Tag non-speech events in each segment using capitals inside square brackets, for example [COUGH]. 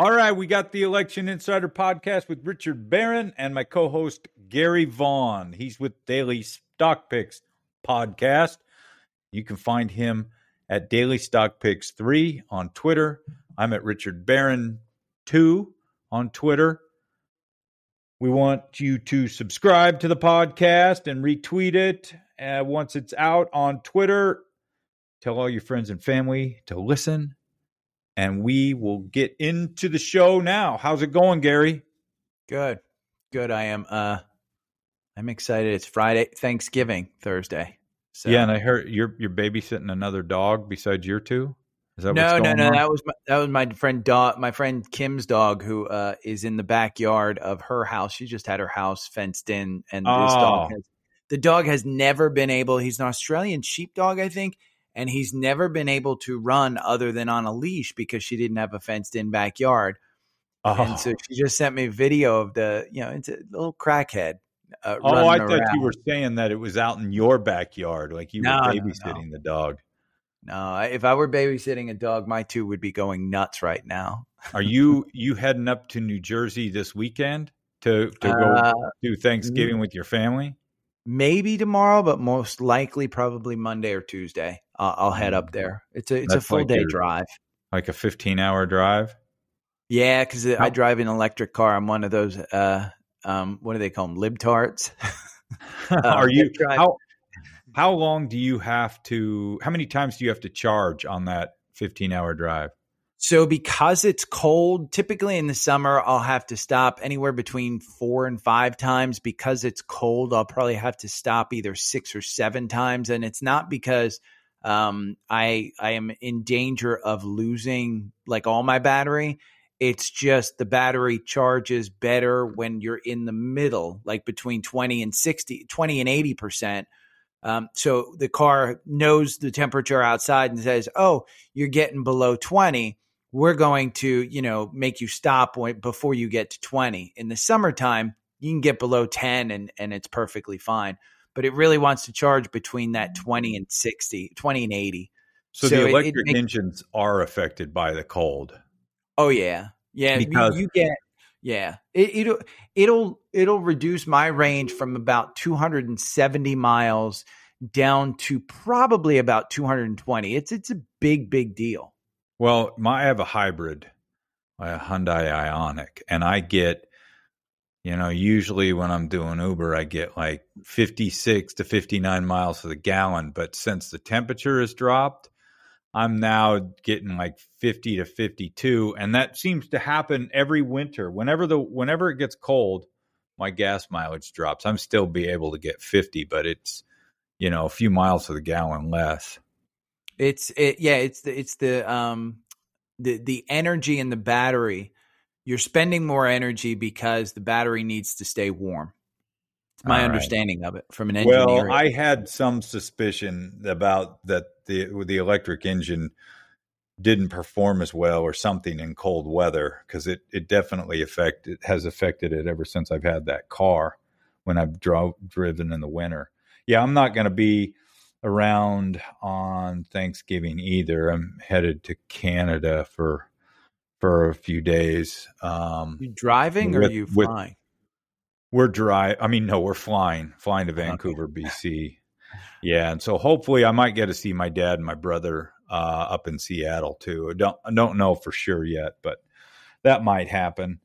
All right, we got the Election Insider podcast with Richard Barron and my co host, Gary Vaughn. He's with Daily Stock Picks podcast. You can find him at Daily Stock Picks 3 on Twitter. I'm at Richard Barron 2 on Twitter. We want you to subscribe to the podcast and retweet it uh, once it's out on Twitter. Tell all your friends and family to listen and we will get into the show now. How's it going, Gary? Good. Good. I am uh I'm excited. It's Friday, Thanksgiving, Thursday. So Yeah, and I heard you're you're babysitting another dog besides your two? Is that no, no, no. On? That was my, that was my friend dog, my friend Kim's dog, who uh, is in the backyard of her house. She just had her house fenced in, and oh. this dog has, the dog has never been able. He's an Australian sheepdog, I think, and he's never been able to run other than on a leash because she didn't have a fenced in backyard. Oh. And so she just sent me a video of the, you know, it's a little crackhead. Uh, oh, I thought around. you were saying that it was out in your backyard, like you no, were babysitting no, no. the dog. No, if I were babysitting a dog, my two would be going nuts right now. Are you you heading up to New Jersey this weekend to to go uh, do Thanksgiving with your family? Maybe tomorrow, but most likely probably Monday or Tuesday. I'll, I'll head up mm. there. It's a it's That's a full like day your, drive, like a fifteen hour drive. Yeah, because I drive an electric car. I'm one of those. Uh, um, what do they call them? Libtards. [LAUGHS] uh, Are you how how long do you have to? How many times do you have to charge on that fifteen hour drive? So because it's cold, typically in the summer I'll have to stop anywhere between 4 and 5 times because it's cold I'll probably have to stop either 6 or 7 times and it's not because um, I I am in danger of losing like all my battery. It's just the battery charges better when you're in the middle, like between 20 and 60, 20 and 80 percent. Um, so the car knows the temperature outside and says, "Oh, you're getting below 20. We're going to, you know, make you stop before you get to 20." In the summertime, you can get below 10 and and it's perfectly fine but it really wants to charge between that mm-hmm. 20 and 60, 20 and 80. So, so the electric it, it, engines are affected by the cold. Oh yeah. Yeah, because you, you get yeah. It, it'll it'll it'll reduce my range from about 270 miles down to probably about 220. It's it's a big big deal. Well, my I have a hybrid, a Hyundai Ioniq, and I get you know, usually when I'm doing Uber, I get like 56 to 59 miles to the gallon. But since the temperature has dropped, I'm now getting like 50 to 52. And that seems to happen every winter. Whenever the whenever it gets cold, my gas mileage drops. I'm still be able to get 50, but it's, you know, a few miles to the gallon less. It's it yeah, it's the it's the um the the energy in the battery you're spending more energy because the battery needs to stay warm. It's my understanding of it from an engineer. Well, I had some suspicion about that the the electric engine didn't perform as well or something in cold weather because it it definitely affected has affected it ever since I've had that car when I've drove driven in the winter. Yeah, I'm not going to be around on Thanksgiving either. I'm headed to Canada for for a few days. Um, you driving with, or are you flying? With, we're dry. I mean, no, we're flying, flying to Vancouver, [LAUGHS] okay. BC. Yeah, and so hopefully I might get to see my dad and my brother uh, up in Seattle too. I don't I don't know for sure yet, but that might happen.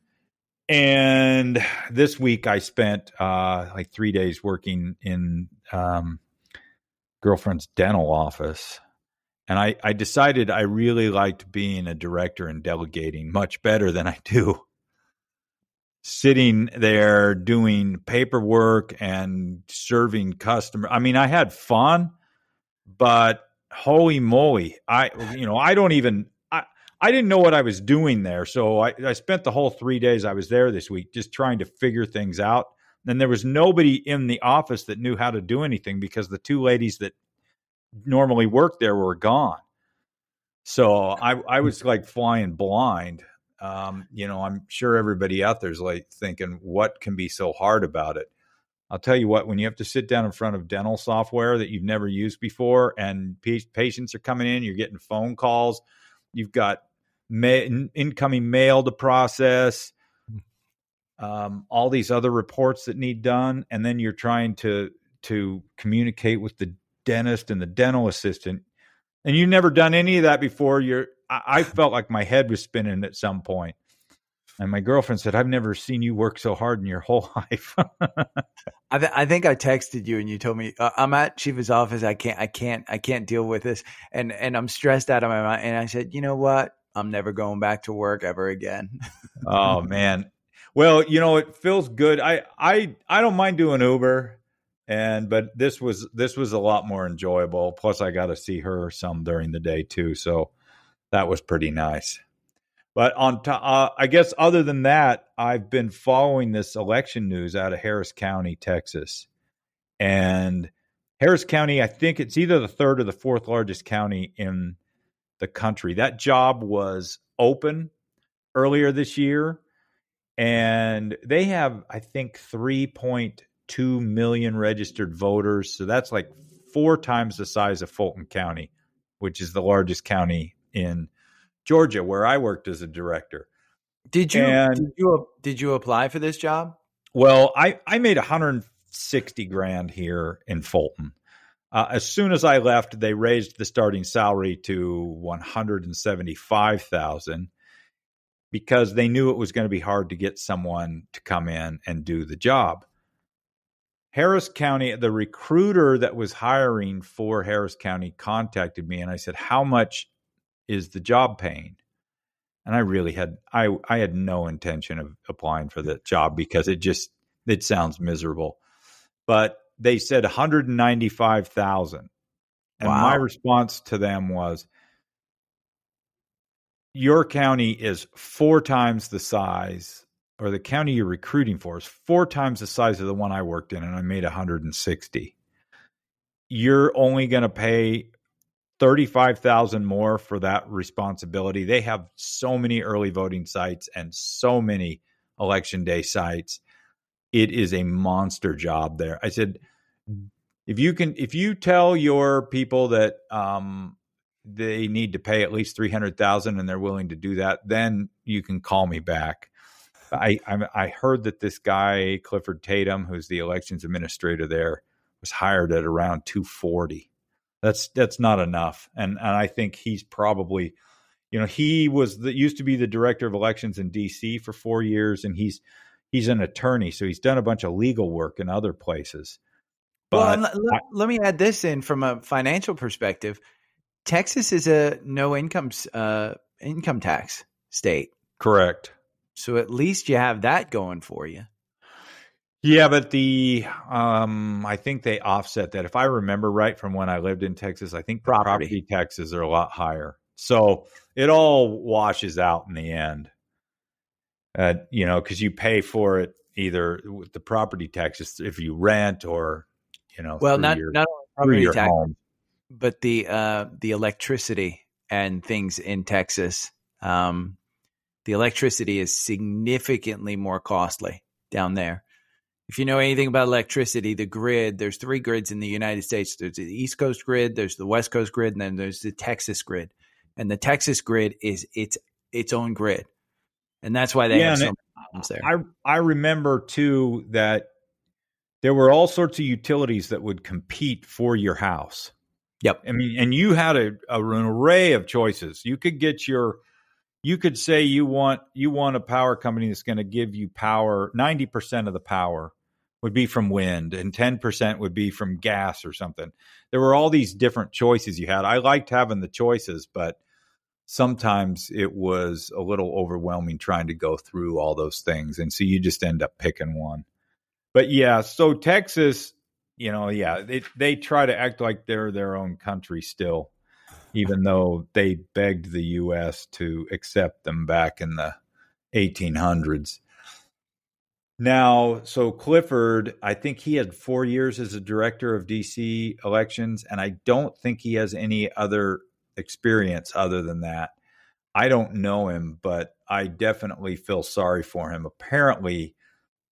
And this week I spent uh, like three days working in um, girlfriend's dental office and I, I decided I really liked being a director and delegating much better than I do sitting there doing paperwork and serving customer. I mean, I had fun, but holy moly, I you know, I don't even I I didn't know what I was doing there. So I, I spent the whole three days I was there this week just trying to figure things out. And there was nobody in the office that knew how to do anything because the two ladies that normally work there were gone. So I I was like flying blind. Um, you know, I'm sure everybody out there's like thinking, what can be so hard about it? I'll tell you what, when you have to sit down in front of dental software that you've never used before, and patients are coming in, you're getting phone calls, you've got ma- incoming mail to process, um, all these other reports that need done, and then you're trying to to communicate with the dentist and the dental assistant, and you've never done any of that before. You're I, I [LAUGHS] felt like my head was spinning at some point. And my girlfriend said, "I've never seen you work so hard in your whole [LAUGHS] life." I, th- I think I texted you and you told me uh, I'm at Shiva's office. I can't, I can't, I can't deal with this, and and I'm stressed out of my mind. And I said, you know what? I'm never going back to work ever again. oh [LAUGHS] man, well, you know it feels good. I I I don't mind doing Uber, and but this was this was a lot more enjoyable. Plus, I got to see her some during the day too, so that was pretty nice. But on, to, uh, I guess other than that, I've been following this election news out of Harris County, Texas, and Harris County. I think it's either the third or the fourth largest county in the country. That job was open earlier this year, and they have, I think, three point two million registered voters. So that's like four times the size of Fulton County, which is the largest county in Georgia, where I worked as a director. Did you and, did you did you apply for this job? Well, I I made 160 grand here in Fulton. Uh, as soon as I left, they raised the starting salary to 175,000 because they knew it was going to be hard to get someone to come in and do the job. Harris County, the recruiter that was hiring for Harris County contacted me and I said, How much is the job paying? And I really had I I had no intention of applying for the job because it just it sounds miserable. But they said 195,000. And wow. my response to them was your county is four times the size or the county you're recruiting for is four times the size of the one I worked in and I made 160. You're only going to pay 35,000 more for that responsibility. They have so many early voting sites and so many election day sites. It is a monster job there. I said if you can if you tell your people that um, they need to pay at least 300,000 and they're willing to do that, then you can call me back. I, I I heard that this guy Clifford Tatum, who's the elections administrator there, was hired at around 240 that's that's not enough. And and I think he's probably, you know, he was the used to be the director of elections in D.C. for four years, and he's he's an attorney, so he's done a bunch of legal work in other places. But well, let, I, let me add this in from a financial perspective. Texas is a no income uh, income tax state. Correct. So at least you have that going for you. Yeah, but the um, I think they offset that. If I remember right from when I lived in Texas, I think property, property taxes are a lot higher. So it all washes out in the end. Uh, you know, because you pay for it either with the property taxes if you rent or you know. Well, not your, not only property tax, home. but the uh, the electricity and things in Texas. Um, the electricity is significantly more costly down there if you know anything about electricity, the grid, there's three grids in the United States. There's the East Coast grid, there's the West Coast grid, and then there's the Texas grid. And the Texas grid is its its own grid. And that's why they yeah, have so many problems there. I I remember too that there were all sorts of utilities that would compete for your house. Yep. I mean, and you had a, a, an array of choices. You could get your you could say you want you want a power company that's going to give you power 90% of the power would be from wind and 10% would be from gas or something. There were all these different choices you had. I liked having the choices but sometimes it was a little overwhelming trying to go through all those things and so you just end up picking one. But yeah so texas you know yeah they, they try to act like they're their own country still even though they begged the U.S. to accept them back in the 1800s. Now, so Clifford, I think he had four years as a director of DC elections, and I don't think he has any other experience other than that. I don't know him, but I definitely feel sorry for him. Apparently,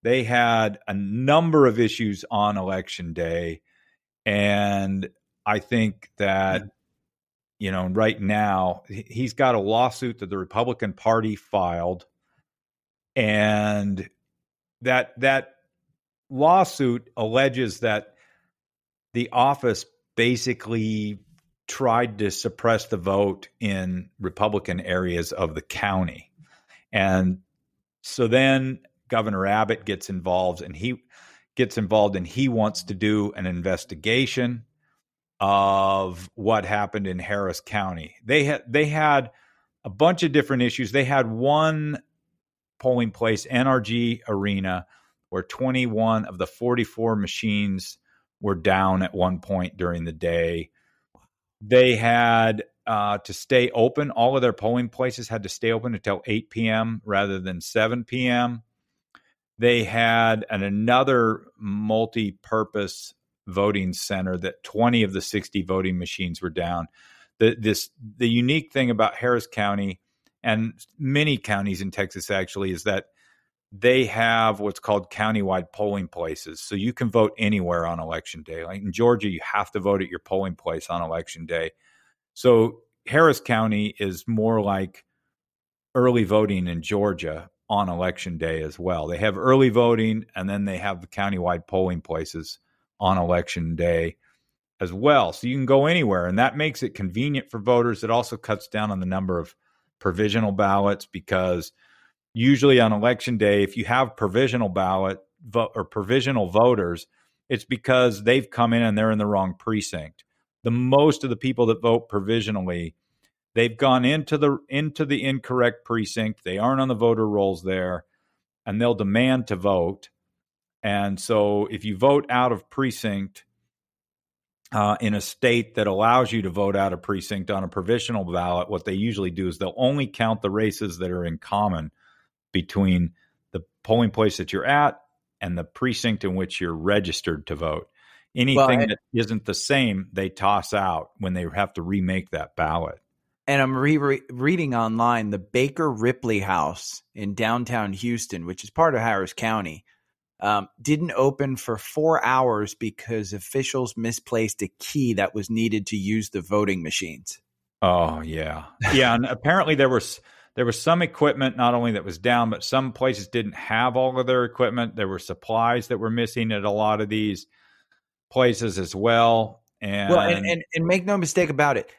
they had a number of issues on election day, and I think that hmm. You know, right now he's got a lawsuit that the Republican Party filed, and that that lawsuit alleges that the office basically tried to suppress the vote in Republican areas of the county. And so then Governor Abbott gets involved and he gets involved and he wants to do an investigation of what happened in Harris County. They had they had a bunch of different issues. They had one polling place, NRG Arena, where 21 of the 44 machines were down at one point during the day. They had uh, to stay open. All of their polling places had to stay open until 8 p.m. rather than 7 p.m. They had an, another multi purpose voting center that 20 of the 60 voting machines were down. The, this, the unique thing about Harris County and many counties in Texas actually is that they have what's called countywide polling places. So you can vote anywhere on election day. Like in Georgia, you have to vote at your polling place on election day. So Harris County is more like early voting in Georgia on election day as well. They have early voting and then they have the countywide polling places on election day as well. So you can go anywhere and that makes it convenient for voters. It also cuts down on the number of provisional ballots because usually on election day, if you have provisional ballot vote or provisional voters, it's because they've come in and they're in the wrong precinct. The most of the people that vote provisionally, they've gone into the into the incorrect precinct. They aren't on the voter rolls there, and they'll demand to vote. And so, if you vote out of precinct uh, in a state that allows you to vote out of precinct on a provisional ballot, what they usually do is they'll only count the races that are in common between the polling place that you're at and the precinct in which you're registered to vote. Anything well, and, that isn't the same, they toss out when they have to remake that ballot. And I'm re- reading online the Baker Ripley House in downtown Houston, which is part of Harris County, um, didn't open for four hours because officials misplaced a key that was needed to use the voting machines. Oh yeah, yeah, and apparently there was there was some equipment not only that was down, but some places didn't have all of their equipment. There were supplies that were missing at a lot of these places as well. And well, and, and, and make no mistake about it,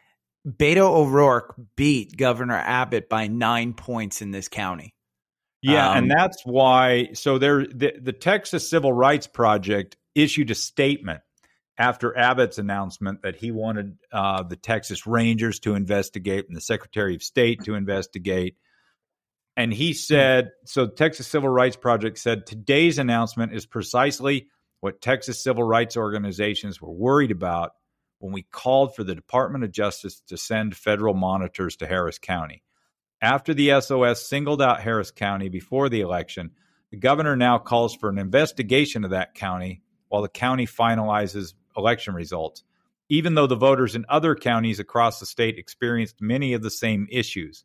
Beto O'Rourke beat Governor Abbott by nine points in this county. Yeah, um, and that's why. So there, the, the Texas Civil Rights Project issued a statement after Abbott's announcement that he wanted uh, the Texas Rangers to investigate and the Secretary of State to investigate. And he said, so Texas Civil Rights Project said today's announcement is precisely what Texas civil rights organizations were worried about when we called for the Department of Justice to send federal monitors to Harris County. After the SOS singled out Harris County before the election, the governor now calls for an investigation of that county while the county finalizes election results, even though the voters in other counties across the state experienced many of the same issues.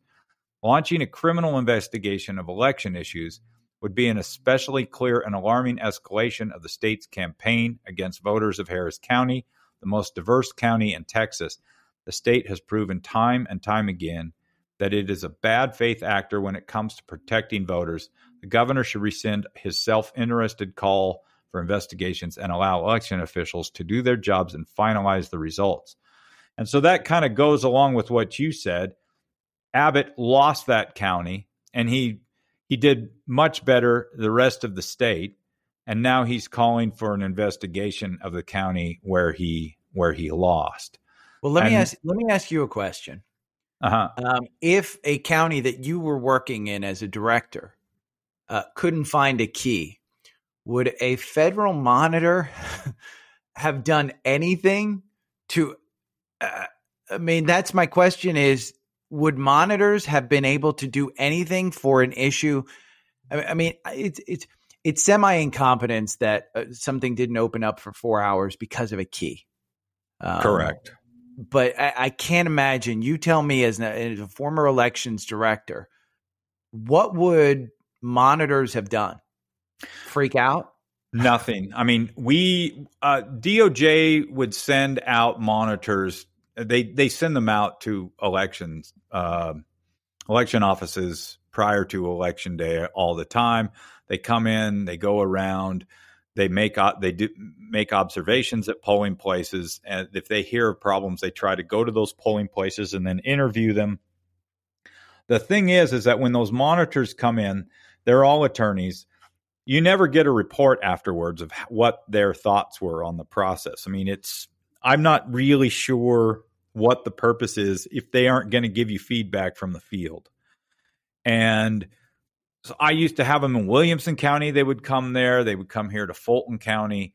Launching a criminal investigation of election issues would be an especially clear and alarming escalation of the state's campaign against voters of Harris County, the most diverse county in Texas. The state has proven time and time again that it is a bad faith actor when it comes to protecting voters. The governor should rescind his self interested call for investigations and allow election officials to do their jobs and finalize the results. And so that kind of goes along with what you said. Abbott lost that county and he he did much better the rest of the state and now he's calling for an investigation of the county where he where he lost. Well, let and, me ask let me ask you a question. Uh-huh. Um, if a county that you were working in as a director uh, couldn't find a key, would a federal monitor [LAUGHS] have done anything to uh, i mean that's my question is would monitors have been able to do anything for an issue? I, I mean it's it's it's semi incompetence that uh, something didn't open up for four hours because of a key. Um, correct but I, I, can't imagine you tell me as, as a former elections director what would monitors have done freak out? Nothing. I mean, we uh, DOJ would send out monitors they they send them out to elections uh, election offices prior to election day all the time. They come in, they go around, they make they do make observations at polling places, and if they hear of problems, they try to go to those polling places and then interview them. The thing is, is that when those monitors come in, they're all attorneys. You never get a report afterwards of what their thoughts were on the process. I mean, it's I'm not really sure what the purpose is if they aren't going to give you feedback from the field. And so I used to have them in Williamson County. They would come there. They would come here to Fulton County.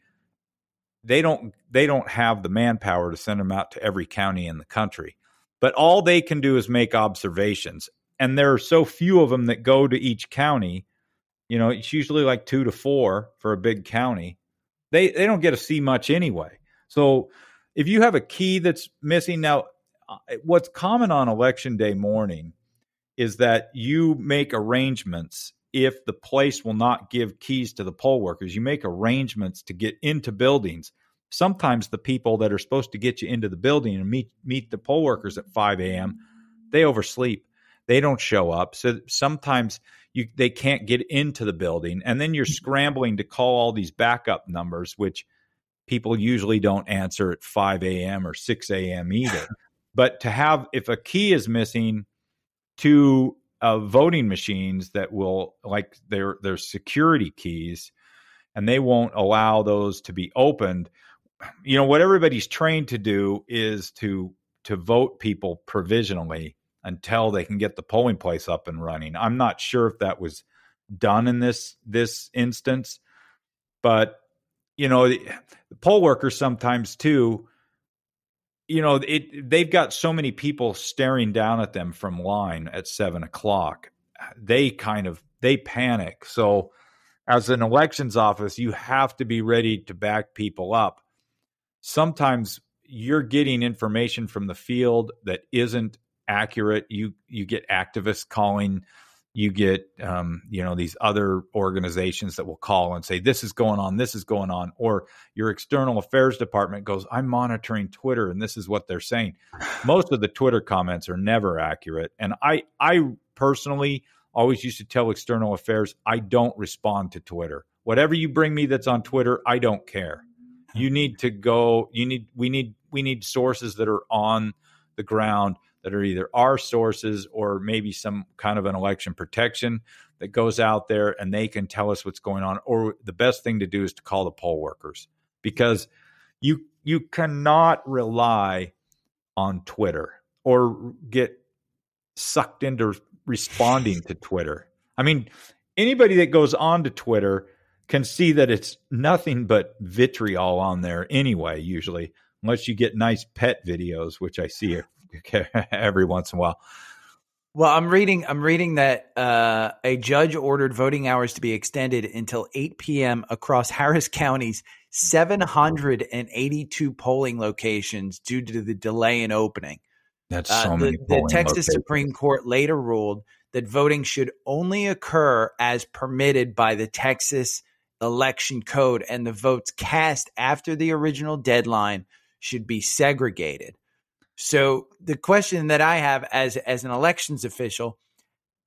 They don't they don't have the manpower to send them out to every county in the country. But all they can do is make observations. And there are so few of them that go to each county. You know, it's usually like two to four for a big county. They they don't get to see much anyway. So if you have a key that's missing now, uh, what's common on election day morning is that you make arrangements if the place will not give keys to the poll workers. You make arrangements to get into buildings. Sometimes the people that are supposed to get you into the building and meet meet the poll workers at 5 a.m. they oversleep. They don't show up. So sometimes you they can't get into the building, and then you're scrambling to call all these backup numbers, which people usually don't answer at 5 a.m. or 6 a.m. either. [LAUGHS] but to have, if a key is missing to uh, voting machines that will, like their their security keys, and they won't allow those to be opened. You know what everybody's trained to do is to to vote people provisionally until they can get the polling place up and running. I'm not sure if that was done in this this instance, but you know, the, the poll workers sometimes too, you know, it they've got so many people staring down at them from line at seven o'clock. They kind of they panic. So as an elections office, you have to be ready to back people up. Sometimes you're getting information from the field that isn't accurate. You you get activists calling you get um, you know these other organizations that will call and say this is going on this is going on or your external affairs department goes i'm monitoring twitter and this is what they're saying. Most of the twitter comments are never accurate and i i personally always used to tell external affairs i don't respond to twitter. Whatever you bring me that's on twitter i don't care. You need to go you need we need we need sources that are on the ground that are either our sources or maybe some kind of an election protection that goes out there and they can tell us what's going on. Or the best thing to do is to call the poll workers because you you cannot rely on Twitter or get sucked into responding to Twitter. I mean, anybody that goes on to Twitter can see that it's nothing but vitriol on there anyway, usually, unless you get nice pet videos, which I see [LAUGHS] every once in a while. Well, I'm reading. I'm reading that uh, a judge ordered voting hours to be extended until 8 p.m. across Harris County's 782 polling locations due to the delay in opening. That's uh, so uh, many. The, the Texas locations. Supreme Court later ruled that voting should only occur as permitted by the Texas election code, and the votes cast after the original deadline should be segregated. So the question that I have as as an elections official,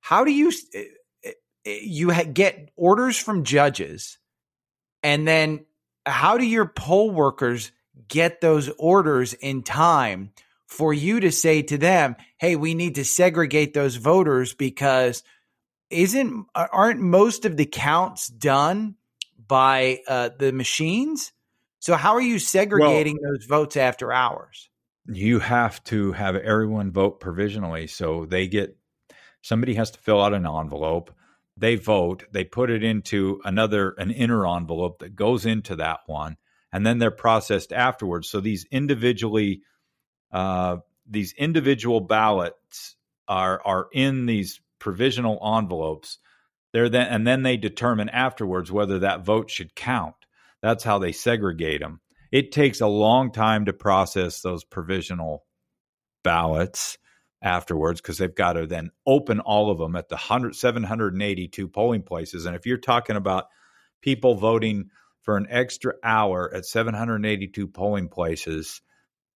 how do you eh, eh, eh, you get orders from judges, and then how do your poll workers get those orders in time for you to say to them, "Hey, we need to segregate those voters because isn't aren't most of the counts done by uh, the machines?" So how are you segregating well, those votes after hours? You have to have everyone vote provisionally. So they get somebody has to fill out an envelope. They vote. They put it into another an inner envelope that goes into that one, and then they're processed afterwards. So these individually, uh, these individual ballots are are in these provisional envelopes. They're then and then they determine afterwards whether that vote should count. That's how they segregate them it takes a long time to process those provisional ballots afterwards because they've got to then open all of them at the 100, 782 polling places. And if you're talking about people voting for an extra hour at 782 polling places,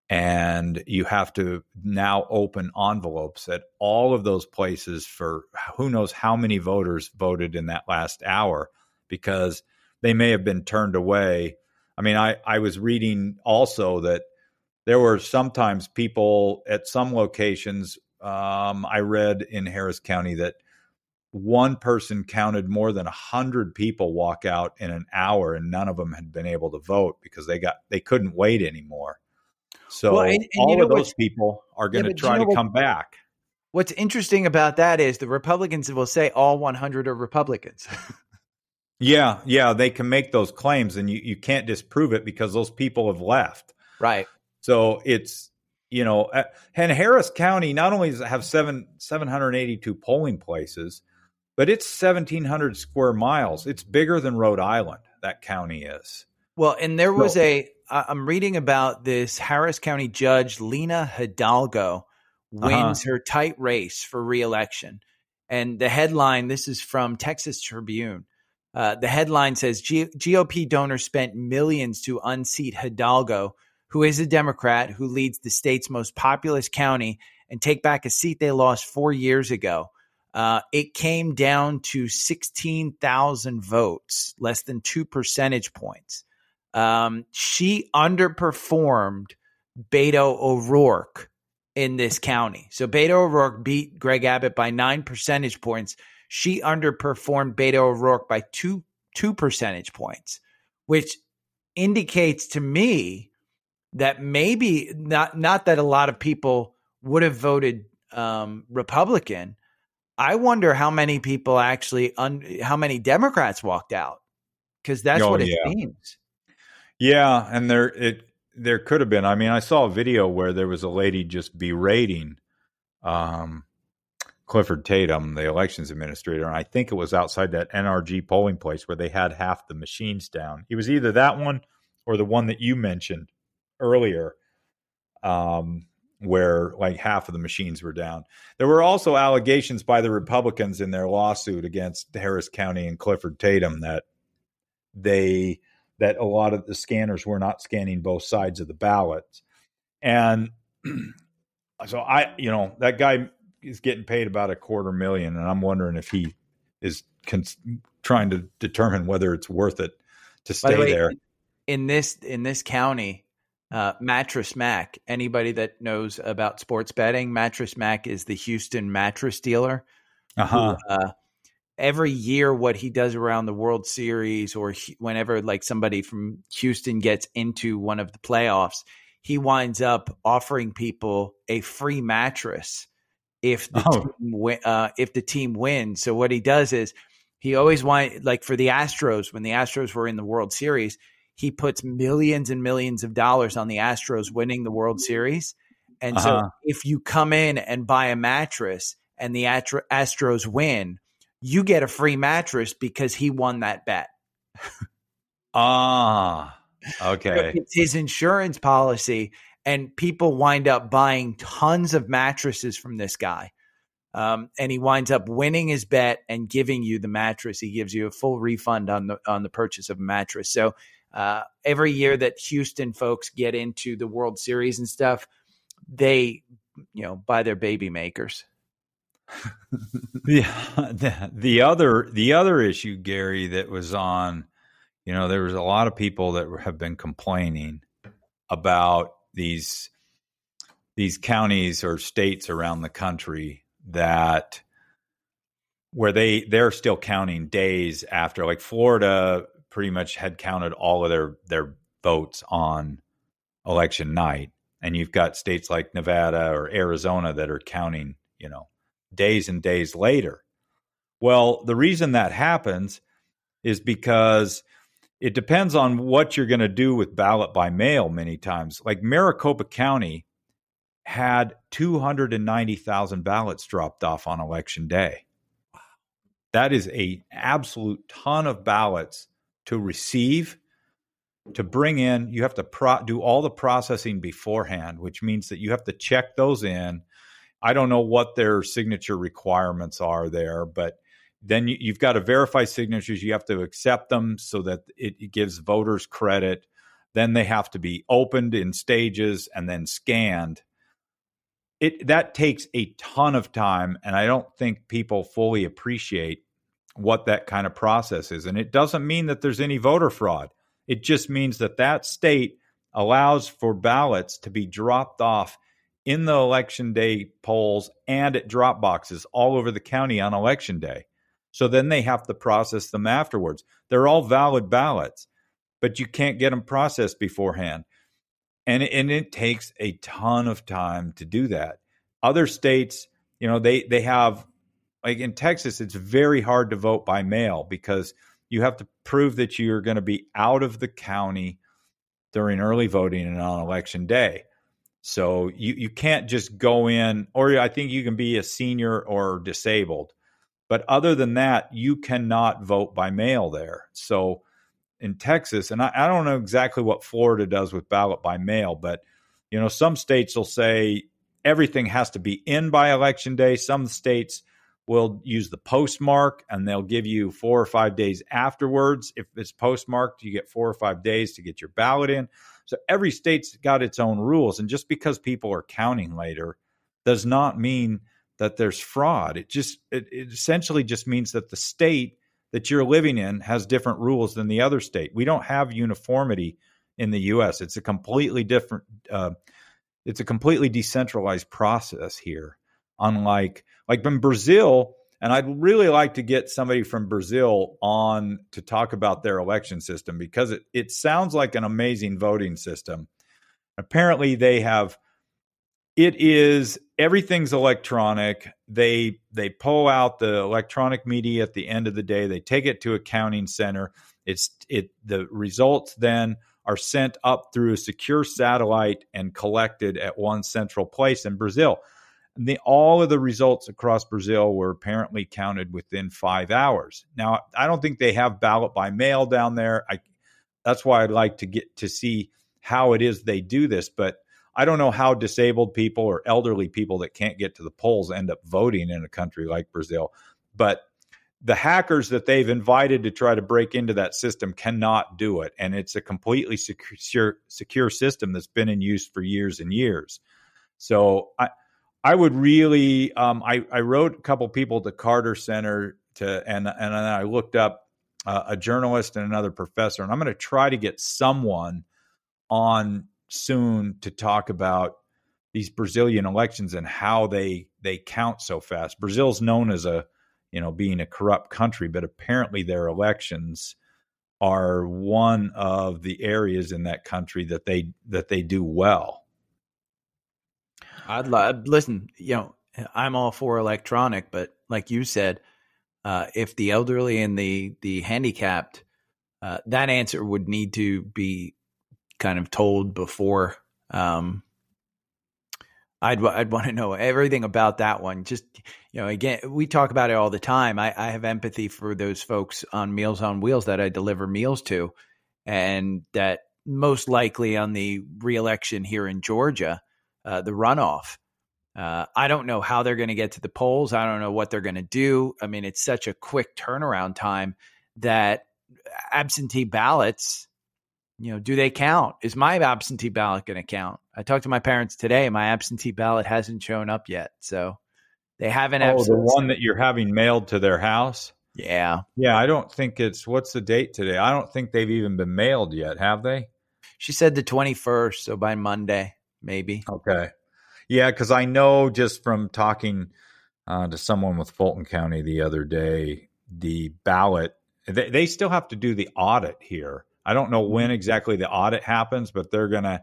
and you have to now open envelopes at all of those places for who knows how many voters voted in that last hour because they may have been turned away. I mean, I, I was reading also that there were sometimes people at some locations. Um, I read in Harris County that one person counted more than a hundred people walk out in an hour, and none of them had been able to vote because they got they couldn't wait anymore. So well, and, and all of those people are going to yeah, try to what, come back. What's interesting about that is the Republicans will say all 100 are Republicans. [LAUGHS] yeah, yeah, they can make those claims, and you you can't disprove it because those people have left. Right. So it's you know, and Harris County not only does it have seven seven hundred eighty two polling places, but it's seventeen hundred square miles. It's bigger than Rhode Island. That county is. Well, and there was so, a. I'm reading about this Harris County judge Lina Hidalgo wins uh-huh. her tight race for reelection, and the headline. This is from Texas Tribune. Uh, the headline says G- GOP donors spent millions to unseat Hidalgo who is a Democrat who leads the state's most populous county and take back a seat they lost four years ago. Uh, it came down to 16,000 votes, less than two percentage points. Um, she underperformed Beto O'Rourke in this county. So Beto O'Rourke beat Greg Abbott by nine percentage points. She underperformed Beto O'Rourke by two two percentage points, which indicates to me that maybe not not that a lot of people would have voted um, Republican. I wonder how many people actually un, how many Democrats walked out because that's oh, what it yeah. seems. Yeah, and there it there could have been. I mean, I saw a video where there was a lady just berating um, Clifford Tatum, the elections administrator, and I think it was outside that NRG polling place where they had half the machines down. It was either that one or the one that you mentioned earlier, um, where like half of the machines were down. There were also allegations by the Republicans in their lawsuit against Harris County and Clifford Tatum that they that a lot of the scanners were not scanning both sides of the ballots. And [CLEARS THROAT] so I, you know, that guy is getting paid about a quarter million, and I'm wondering if he is cons- trying to determine whether it's worth it to stay the way, there. In this in this county, uh, Mattress Mac. Anybody that knows about sports betting, Mattress Mac is the Houston mattress dealer. Uh-huh. Who, uh, every year, what he does around the World Series or he, whenever like somebody from Houston gets into one of the playoffs, he winds up offering people a free mattress if the oh. team uh, if the team wins. So what he does is he always want like for the Astros when the Astros were in the World Series he puts millions and millions of dollars on the Astros winning the World Series. And uh-huh. so if you come in and buy a mattress and the Astros win, you get a free mattress because he won that bet. ah, [LAUGHS] okay. it's his insurance policy. And people wind up buying tons of mattresses from this guy. Um, and he winds up winning his bet and giving you the mattress. He gives you a full refund on the on the purchase of a mattress. So uh, every year that Houston folks get into the World Series and stuff, they, you know, buy their baby makers. [LAUGHS] yeah, the, the other the other issue, Gary, that was on, you know, there was a lot of people that have been complaining about these these counties or states around the country that where they they're still counting days after like Florida pretty much had counted all of their their votes on election night and you've got states like Nevada or Arizona that are counting, you know, days and days later. Well, the reason that happens is because it depends on what you're going to do with ballot by mail many times. Like Maricopa County had 290,000 ballots dropped off on election day. That is a absolute ton of ballots to receive to bring in you have to pro- do all the processing beforehand which means that you have to check those in i don't know what their signature requirements are there but then you, have got to verify signatures you have to accept them so that it, it gives voters credit then they have to be opened in stages and then scanned. It that takes a ton of time, and I don't think people fully appreciate what that kind of process is. And it doesn't mean that there's any voter fraud. It just means that that state allows for ballots to be dropped off in the election day polls and at drop boxes all over the county on election day. So then they have to process them afterwards. They're all valid ballots, but you can't get them processed beforehand. And, and it takes a ton of time to do that. Other states, you know, they, they have, like in Texas, it's very hard to vote by mail because you have to prove that you're going to be out of the county during early voting and on election day. So you, you can't just go in, or I think you can be a senior or disabled. But other than that, you cannot vote by mail there. So in Texas, and I, I don't know exactly what Florida does with ballot by mail, but you know, some states will say everything has to be in by election day. Some states will use the postmark and they'll give you four or five days afterwards. If it's postmarked, you get four or five days to get your ballot in. So every state's got its own rules. And just because people are counting later does not mean that there's fraud. It just, it, it essentially just means that the state that you're living in has different rules than the other state. We don't have uniformity in the U.S. It's a completely different, uh, it's a completely decentralized process here. Unlike, like in Brazil, and I'd really like to get somebody from Brazil on to talk about their election system because it, it sounds like an amazing voting system. Apparently, they have it is everything's electronic. They they pull out the electronic media at the end of the day. They take it to a counting center. It's it the results then are sent up through a secure satellite and collected at one central place in Brazil the, all of the results across Brazil were apparently counted within five hours. Now, I don't think they have ballot by mail down there. I, that's why I'd like to get to see how it is they do this. But I don't know how disabled people or elderly people that can't get to the polls end up voting in a country like Brazil. But the hackers that they've invited to try to break into that system cannot do it. And it's a completely secure, secure system that's been in use for years and years. So I, I would really. Um, I I wrote a couple people to Carter Center to, and and I looked up uh, a journalist and another professor, and I'm going to try to get someone on soon to talk about these Brazilian elections and how they they count so fast. Brazil's known as a you know being a corrupt country, but apparently their elections are one of the areas in that country that they that they do well. I'd listen, you know, I'm all for electronic, but like you said, uh, if the elderly and the the handicapped, uh, that answer would need to be kind of told before. Um, I'd I'd want to know everything about that one. Just you know, again, we talk about it all the time. I, I have empathy for those folks on Meals on Wheels that I deliver meals to, and that most likely on the reelection here in Georgia uh, the runoff. Uh, I don't know how they're going to get to the polls. I don't know what they're going to do. I mean, it's such a quick turnaround time that absentee ballots, you know, do they count? Is my absentee ballot going to count? I talked to my parents today. My absentee ballot hasn't shown up yet, so they haven't. Oh, the one that you're having mailed to their house. Yeah, yeah. I don't think it's. What's the date today? I don't think they've even been mailed yet, have they? She said the 21st, so by Monday maybe. Okay. Yeah, because I know just from talking uh, to someone with Fulton County the other day, the ballot, they, they still have to do the audit here. I don't know when mm-hmm. exactly the audit happens, but they're gonna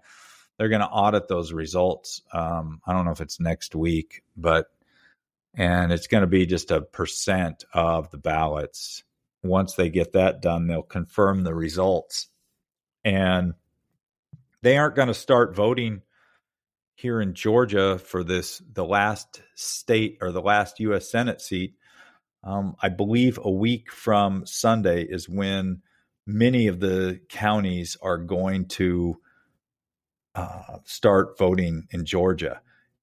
they're gonna audit those results. Um, I don't know if it's next week, but and it's going to be just a percent of the ballots. Once they get that done, they'll confirm the results, and they aren't going to start voting here in Georgia for this the last state or the last U.S. Senate seat. Um, I believe a week from Sunday is when many of the counties are going to uh, start voting in Georgia,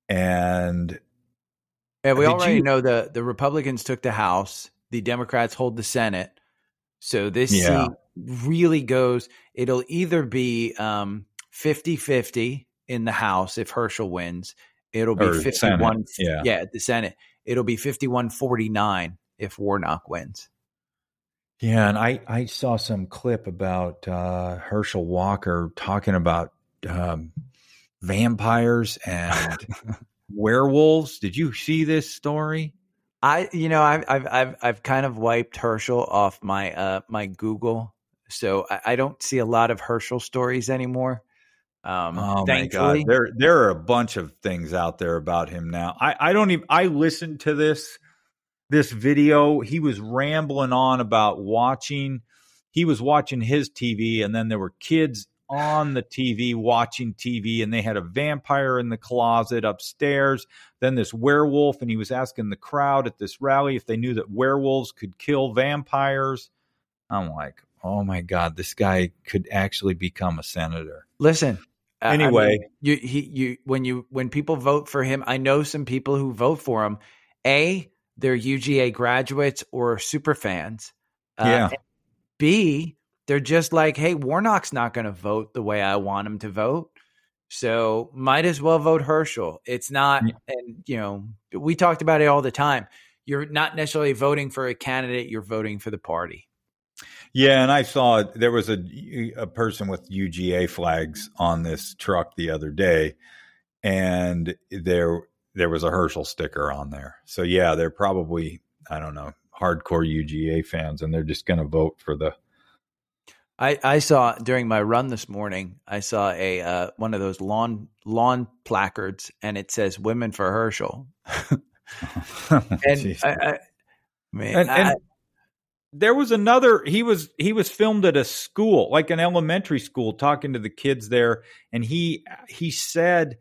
and yeah, we already you, know the the Republicans took the House, the Democrats hold the Senate. So this yeah. seat really goes, it'll either be um 50-50 in the House if Herschel wins. It'll be 51 Senate, yeah. yeah, at the Senate. It'll be 51-49 if Warnock wins. Yeah, and I I saw some clip about uh, Herschel Walker talking about um, vampires and [LAUGHS] werewolves. Did you see this story? I you know I've I've I've I've kind of wiped Herschel off my uh my Google, so I, I don't see a lot of Herschel stories anymore. Um, Oh my thankfully, god, there there are a bunch of things out there about him now. I I don't even I listened to this this video. He was rambling on about watching. He was watching his TV, and then there were kids on the TV watching TV, and they had a vampire in the closet upstairs. Then this werewolf, and he was asking the crowd at this rally if they knew that werewolves could kill vampires. I'm like, oh my god, this guy could actually become a senator. listen. I- I mean, Anyway. you he you when you when people vote for him, I know some people who vote for him. A, they're UGA graduates or super fans. Uh, Yeah. B, they're just like, hey, Warnock's not going to vote the way I want him to vote. So might as well vote Herschel. It's not, Yeah. and you know, we talked about it all the time. You're not necessarily voting for a candidate, you're voting for the party. Yeah, and I saw there was a a person with UGA flags on this truck the other day, and there there was a Herschel sticker on there. So yeah, they're probably I don't know hardcore UGA fans, and they're just going to vote for the. I, I saw during my run this morning, I saw a uh, one of those lawn lawn placards, and it says "Women for Herschel." [LAUGHS] And I, I, man, and, and I- there was another he was he was filmed at a school like an elementary school talking to the kids there and he he said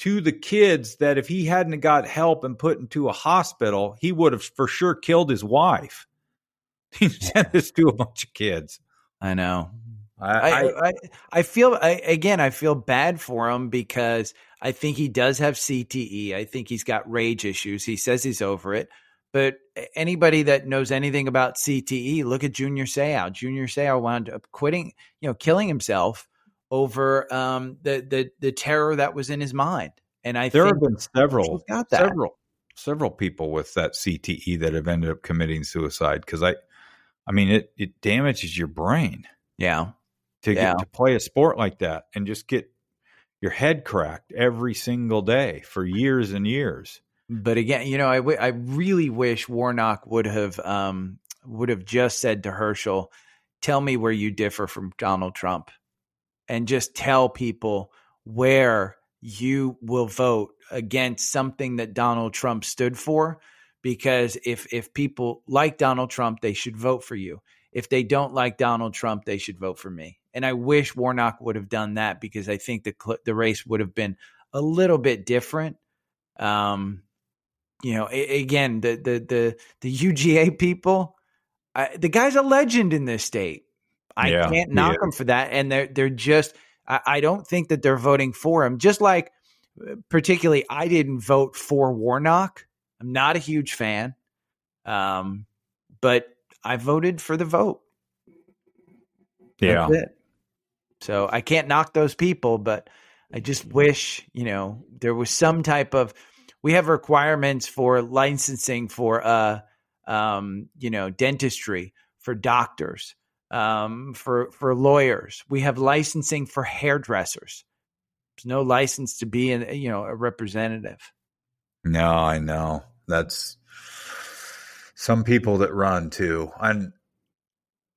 to the kids that if he hadn't got help and put into a hospital he would have for sure killed his wife [LAUGHS] he sent this to a bunch of kids I know. I, I, I, I, feel I, again. I feel bad for him because I think he does have CTE. I think he's got rage issues. He says he's over it, but anybody that knows anything about CTE, look at Junior Seau. Junior Seau wound up quitting, you know, killing himself over um, the the the terror that was in his mind. And I there have been several several several people with that CTE that have ended up committing suicide because I I mean it it damages your brain yeah, to Yeah. get to play a sport like that and just get your head cracked every single day for years and years. But again, you know, I, w- I really wish Warnock would have um, would have just said to Herschel, "Tell me where you differ from Donald Trump," and just tell people where you will vote against something that Donald Trump stood for. Because if if people like Donald Trump, they should vote for you. If they don't like Donald Trump, they should vote for me. And I wish Warnock would have done that because I think the the race would have been a little bit different. Um, you know, a- again, the the the the UGA people, I, the guy's a legend in this state. I Yeah, can't knock is. him for that, and they're they're just. I, I don't think that they're voting for him. Just like, uh, particularly, I didn't vote for Warnock. I'm not a huge fan, um, but I voted for the vote. Yeah. So I can't knock those people, but I just wish, you know, there was some type of we have requirements for licensing for uh um, you know, dentistry, for doctors, um, for for lawyers. We have licensing for hairdressers. There's no license to be an you know, a representative. No, I know. That's some people that run too. And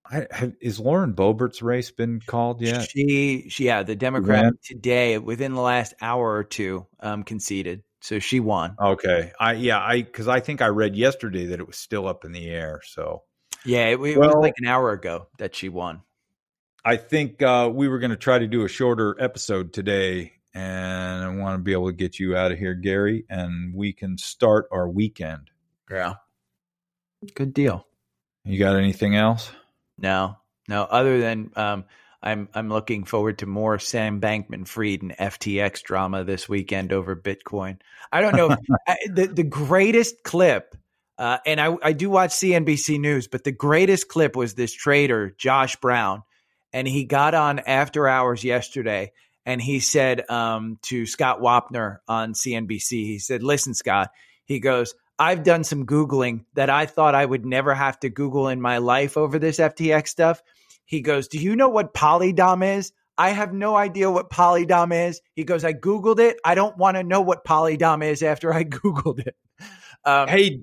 I have, is Lauren Boebert's race been called yet? She, she, yeah, the Democrat ran? today, within the last hour or two, um, conceded, so she won. Okay. I yeah, I cuz I think I read yesterday that it was still up in the air, so Yeah, it, it was like an hour ago that she won. I think uh, we were going to try to do a shorter episode today, and I want to be able to get you out of here, Gary, and we can start our weekend. Yeah, good deal. You got anything else? No, no. Other than um, I'm I'm looking forward to more Sam Bankman Fried and FTX drama this weekend over Bitcoin. I don't know [LAUGHS] I, the the greatest clip Uh, and I, I do watch CNBC News, but the greatest clip was this trader, Josh Brown. And he got on after hours yesterday and he said um, to Scott Wapner on CNBC, he said, Listen, Scott, he goes, I've done some Googling that I thought I would never have to Google in my life over this FTX stuff. He goes, Do you know what polydom is? I have no idea what polydom is. He goes, I Googled it. I don't want to know what polydom is after I [LAUGHS] Googled it. Um, hey,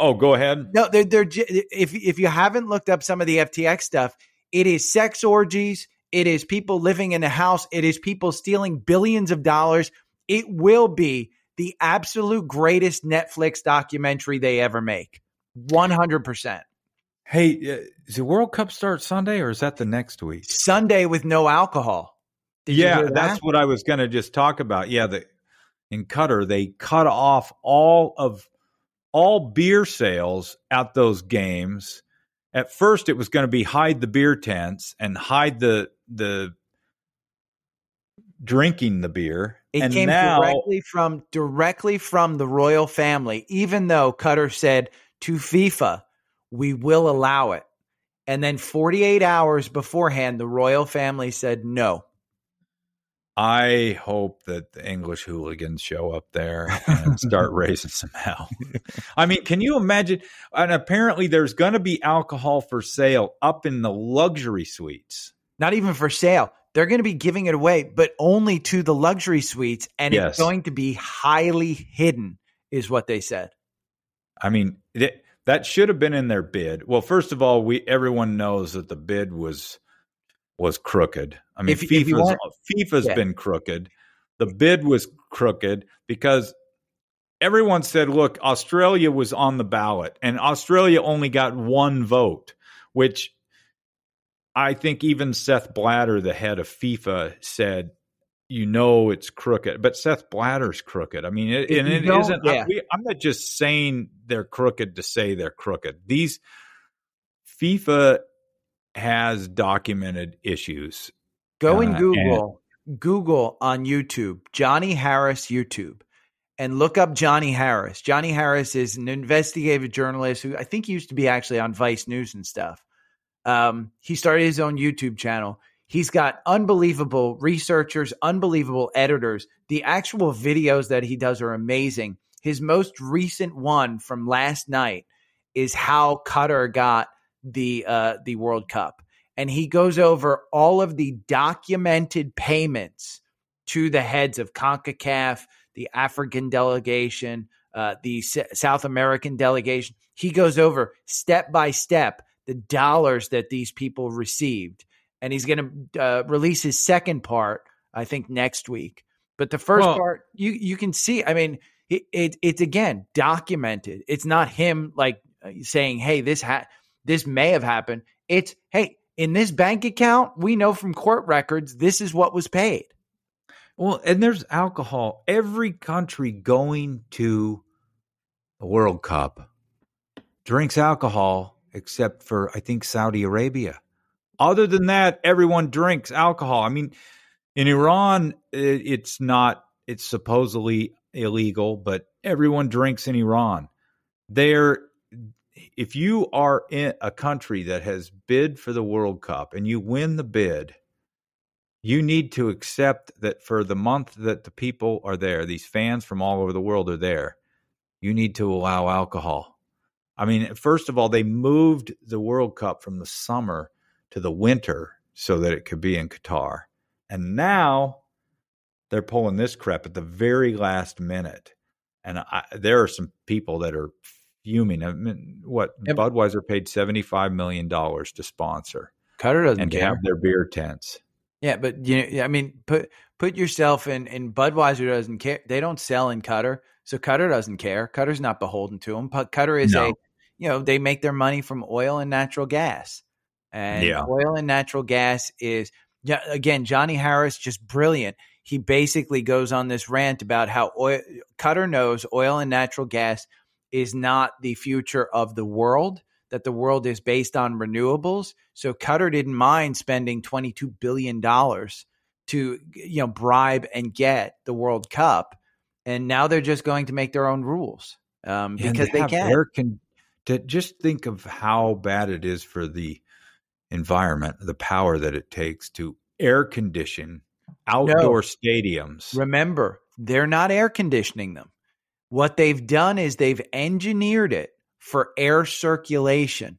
oh, go ahead. No, they're, they're, if, if you haven't looked up some of the FTX stuff, it is sex orgies. It is people living in a house. It is people stealing billions of dollars. It will be the absolute greatest Netflix documentary they ever make. 100%. Hey, uh, does the World Cup start Sunday or is that the next week? Sunday with no alcohol. Did yeah, that? that's what I was going to just talk about. Yeah, the in Qatar they cut off all of all beer sales at those games. At first, it was going to be hide the beer tents and hide the the drinking the beer. It and came now, directly from directly from the royal family. Even though Qatar said to FIFA, "We will allow it," and then 48 hours beforehand, the royal family said no. I hope that the English hooligans show up there and start [LAUGHS] raising some hell. I mean, can you imagine? And apparently, there's going to be alcohol for sale up in the luxury suites. Not even for sale. They're going to be giving it away, but only to the luxury suites, and yes. it's going to be highly hidden, is what they said. I mean, it, that should have been in their bid. Well, first of all, we everyone knows that the bid was was crooked. I mean, if, FIFA's, if want, FIFA's yeah. been crooked. The bid was crooked because everyone said, look, Australia was on the ballot and Australia only got one vote, which I think even Sepp Blatter, the head of FIFA, said, you know, it's crooked. But Sepp Blatter's crooked. I mean, it, and it not yeah. I'm not just saying they're crooked to say they're crooked. These FIFA has documented issues. Go and uh, Google, and- Google on YouTube, Johnny Harris YouTube, and look up Johnny Harris. Johnny Harris is an investigative journalist who I think used to be actually on Vice News and stuff. Um, he started his own YouTube channel. He's got unbelievable researchers, unbelievable editors. The actual videos that he does are amazing. His most recent one from last night is how Qatar got the uh, the World Cup, and he goes over all of the documented payments to the heads of Concacaf, the African delegation, uh, the S- South American delegation. He goes over step by step the dollars that these people received, and he's going to uh, release his second part, I think, next week. But the first well, part, you you can see. I mean, it, it, it's again documented. It's not him like uh, saying, "Hey, this ha- this may have happened. It's, hey, in this bank account, we know from court records this is what was paid. Well, and there's alcohol. Every country going to the World Cup drinks alcohol except for, I think, Saudi Arabia. Other than that, everyone drinks alcohol. I mean, in Iran, it's not, it's supposedly illegal, but everyone drinks in Iran. There if you are in a country that has bid for the World Cup and you win the bid, you need to accept that for the month that the people are there, these fans from all over the world are there, you need to allow alcohol. I mean, first of all, they moved the World Cup from the summer to the winter so that it could be in Qatar. And now they're pulling this crap at the very last minute. And I, there are some people that are fuming. I mean, what yep. Budweiser paid seventy five million dollars to sponsor Qatar doesn't and care. have their beer tents. Yeah, but you know, I mean, put put yourself in. In Budweiser doesn't care. They don't sell in Qatar, so Qatar doesn't care. Qatar's not beholden to them. Qatar is no. a, you know, they make their money from oil and natural gas, and yeah. oil and natural gas is yeah. Again, Johnny Harris just brilliant. He basically goes on this rant about how oil, Qatar knows oil and natural gas is not the future of the world, that the world is based on renewables. So Qatar didn't mind spending $22 billion to you know bribe and get the World Cup. And now they're just going to make their own rules. um, because they, have can. air con- to just think of how bad it is for the environment, the power that it takes to air condition outdoor stadiums. Remember, they're not air conditioning them. What they've done is they've engineered it for air circulation.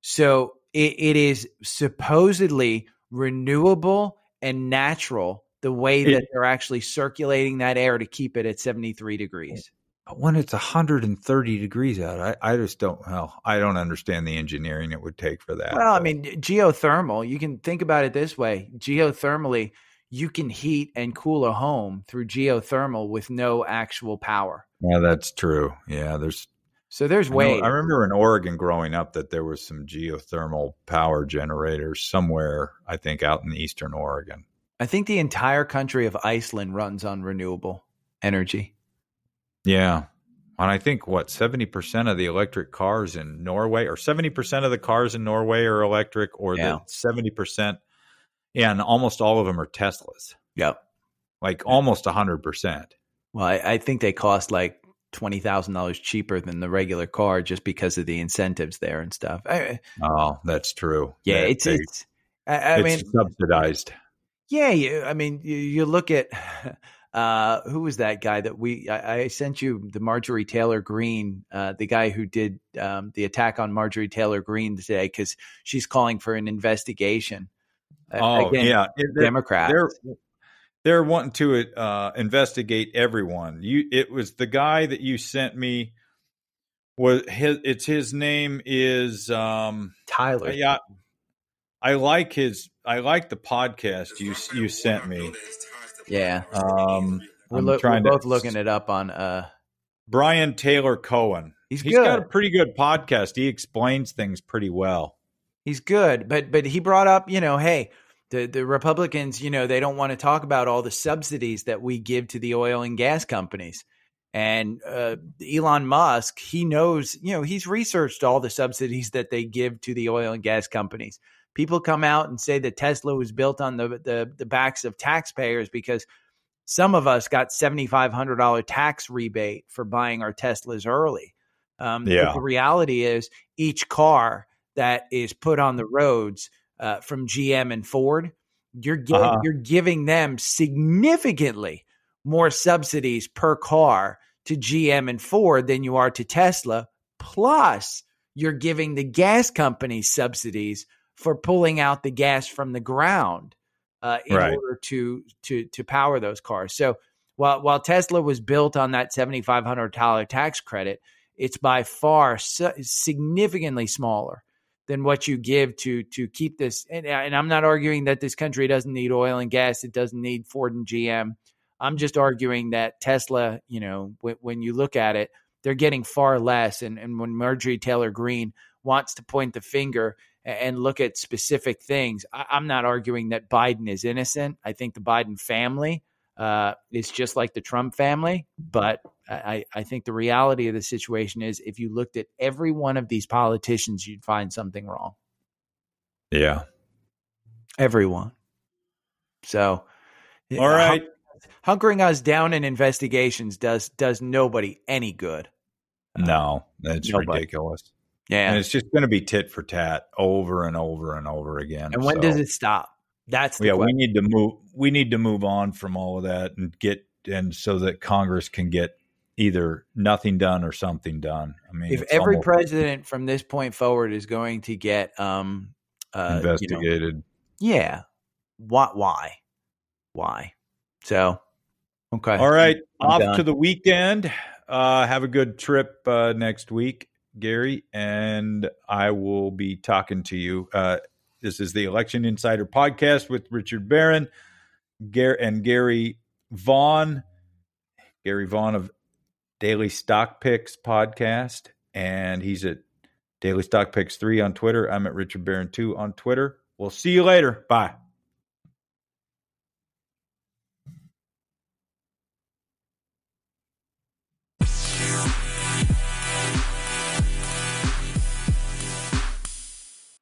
So it, it is supposedly renewable and natural the way that they're actually circulating that air to keep it at 73 degrees. But when it's 130 degrees out, I, I just don't well, I don't understand the engineering it would take for that. Well, I mean, geothermal, you can think about it this way geothermally, you can heat and cool a home through geothermal with no actual power. yeah, that's true. Yeah, there's So there's I ways. I remember in Oregon growing up that there was some geothermal power generators somewhere, I think out in eastern Oregon. I think the entire country of Iceland runs on renewable energy. Yeah. And I think what 70% of the electric cars in Norway or 70% of the cars in Norway are electric or Yeah. the 70% yeah, and almost all of them are Teslas. Yep. Like almost 100%. Well, I, I think they cost like twenty thousand dollars cheaper than the regular car just because of the incentives there and stuff. I, Oh, that's true. yeah, it's they- it's. I, I it's mean, subsidized. yeah, you, I mean, you, you look at [LAUGHS] uh, who was that guy that we I, I sent you the Marjorie Taylor Greene, uh, the guy who did um, the attack on Marjorie Taylor Greene today because she's calling for an investigation. Uh, Oh, again, yeah. They're- Democrats. They're they're wanting to uh, investigate everyone. You, it was the guy that you sent me. Was his? It's his name is. um Tyler. Yeah, I like his. I like the podcast you you sent me. Yeah, Um, we're, I'm we're to- both looking it up on. Uh, Brian Tyler Cohen. he's He's good. got a pretty good podcast. He explains things pretty well. He's good, but but he brought up, you know, hey, the the Republicans, you know, they don't want to talk about all the subsidies that we give to the oil and gas companies. And uh, Elon Musk, he knows, you know, he's researched all the subsidies that they give to the oil and gas companies. People come out and say that Tesla was built on the the, the backs of taxpayers because some of us got seventy five hundred dollar tax rebate for buying our Teslas early. Um, Yeah. the reality is, each car that is put on the roads uh, from GM and Ford, you're gi- Uh-huh. you're giving them significantly more subsidies per car to GM and Ford than you are to Tesla. Plus, you're giving the gas companies subsidies for pulling out the gas from the ground uh, in Right. order to to to power those cars. So while while Tesla was built on that seventy five hundred dollar tax credit, it's by far significantly smaller than what you give to to keep this. And, uh, and I'm not arguing that this country doesn't need oil and gas; it doesn't need Ford and GM. I'm just arguing that Tesla, you know, when, when you look at it, they're getting far less. And, and when Marjorie Taylor Greene wants to point the finger and look at specific things, I, I'm not arguing that Biden is innocent. I think the Biden family uh, is just like the Trump family. But I, I think the reality of the situation is if you looked at every one of these politicians, you'd find something wrong. Yeah. Everyone. So, All right. hunkering us down in investigations does does nobody any good. No, that's Nobody. ridiculous. Yeah. And it's just going to be tit for tat over and over and over again. And when So, does it stop? That's the Yeah, we need to move. We need to move on from all of that and get and so that Congress can get either nothing done or something done. I mean, if every almost president from this point forward is going to get um uh, you know, investigated. yeah. Why why? Why? So okay. All right, I'm off done. to the weekend. Uh, have a good trip uh, next week, Gary, and I will be talking to you. This is the Election Insider podcast with Richard Barron, and Gary Vaughn. Gary Vaughn of Daily Stock Picks podcast, and he's at Daily Stock Picks three on Twitter. I'm at Richard Barron two on Twitter. We'll see you later. Bye.